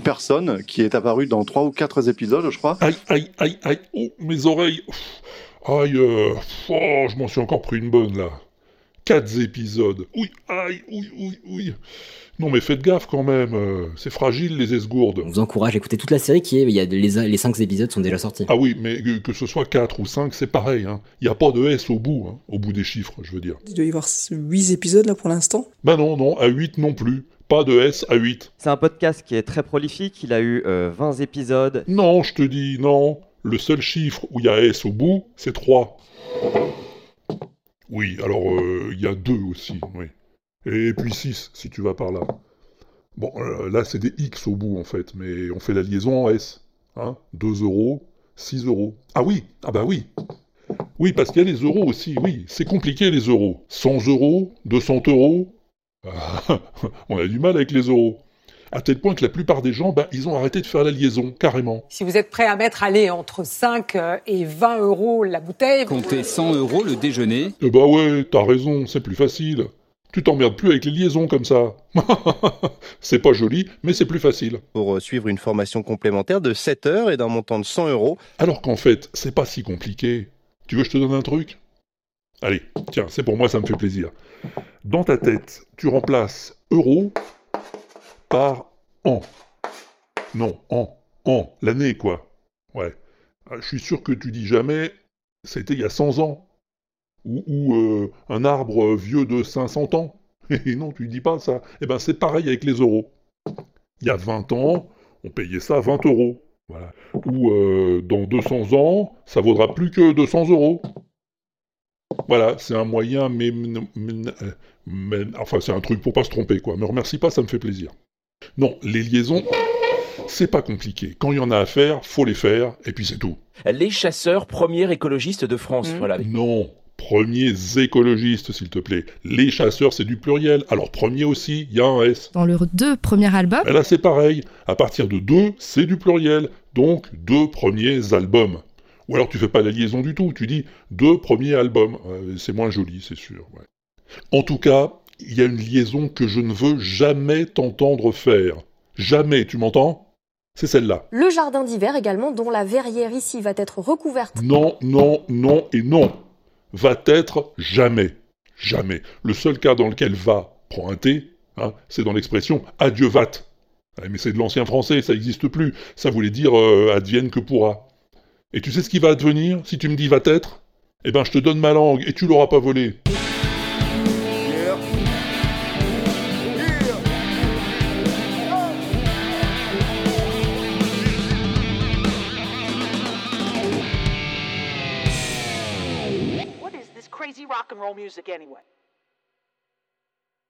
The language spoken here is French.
personne qui est apparu dans trois ou quatre épisodes, je crois. Aïe, aïe, aïe, aïe, oh, mes oreilles. Aïe, euh, oh, je m'en suis encore pris une bonne là. Quatre épisodes. Oui, aïe, oui, oui, oui. Non mais faites gaffe quand même, euh, c'est fragile les esgourdes. On vous encourage à écouter toute la série qui est, il y a les, les 5 épisodes sont déjà sortis. Ah oui, mais que, ce soit 4 ou 5, c'est pareil. Hein. Il n'y a pas de S au bout, hein, au bout des chiffres, je veux dire. Il doit y avoir 8 épisodes là pour l'instant Ben non, non, à 8 non plus. Pas de S à 8. C'est un podcast qui est très prolifique, il a eu 20 euh, épisodes. Non, je te dis, non. Le seul chiffre où il y a S au bout, c'est 3. Oui, alors euh, il y a 2 aussi, oui. Et puis 6, si tu vas par là. Bon, euh, là, c'est des X au bout, en fait, mais on fait la liaison en S. Hein 2 euros, 6 euros. Ah oui Ah bah oui Oui, parce qu'il y a les euros aussi, oui. C'est compliqué, les euros. 100 euros, 200 euros. Ah, on a du mal avec les euros. À tel point que la plupart des gens, bah, ils ont arrêté de faire la liaison, carrément. Si vous êtes prêt à mettre, aller entre 5 euh, et 20 euros la bouteille... Comptez 100 euros le déjeuner. Eh bah ouais, t'as raison, c'est plus facile. Tu t'emmerdes plus avec les liaisons comme ça. c'est pas joli, mais c'est plus facile. Pour euh, suivre une formation complémentaire de 7 heures et d'un montant de 100 euros. Alors qu'en fait, c'est pas si compliqué. Tu veux que je te donne un truc? Allez, tiens, c'est pour moi, ça me fait plaisir. Dans ta tête, tu remplaces euro par an. Non, an, an, l'année quoi. Ouais. Ah, je suis sûr que tu dis jamais, c'était il y a 100 ans ou, euh, un arbre vieux de 500 ans. Et non, tu dis pas ça. Eh ben c'est pareil avec les euros. Il y a 20 ans, on payait ça 20 euros. Voilà. Ou euh, dans 200 ans, ça vaudra plus que 200 euros. Voilà, c'est un moyen, mais, mais, enfin c'est un truc pour pas se tromper quoi. Me remercie pas, ça me fait plaisir. Non, les liaisons, c'est pas compliqué. Quand il y en a à faire, faut les faire, et puis c'est tout. Les chasseurs, premiers écologistes de France. Mmh. Voilà. Non, premiers écologistes, s'il te plaît. Les chasseurs, c'est du pluriel. Alors premier aussi, il y a un S. Dans leurs deux premiers albums Là, c'est pareil. À partir de deux, c'est du pluriel. Donc, deux premiers albums. Ou alors tu fais pas la liaison du tout, tu dis deux premiers albums. c'est moins joli, c'est sûr. En tout cas, il y a une liaison que je ne veux jamais t'entendre faire. Jamais, tu m'entends? C'est celle-là. Le jardin d'hiver également, dont la verrière ici va être recouverte. Non, non, non et non va être jamais. Jamais. Le seul cas dans lequel va prend un T, hein, c'est dans l'expression adieu vat. mais c'est de l'ancien français, ça n'existe plus. Ça voulait dire euh, advienne que pourra. Et tu sais ce qui va advenir si tu me dis va être Eh ben je te donne ma langue et tu l'auras pas volée.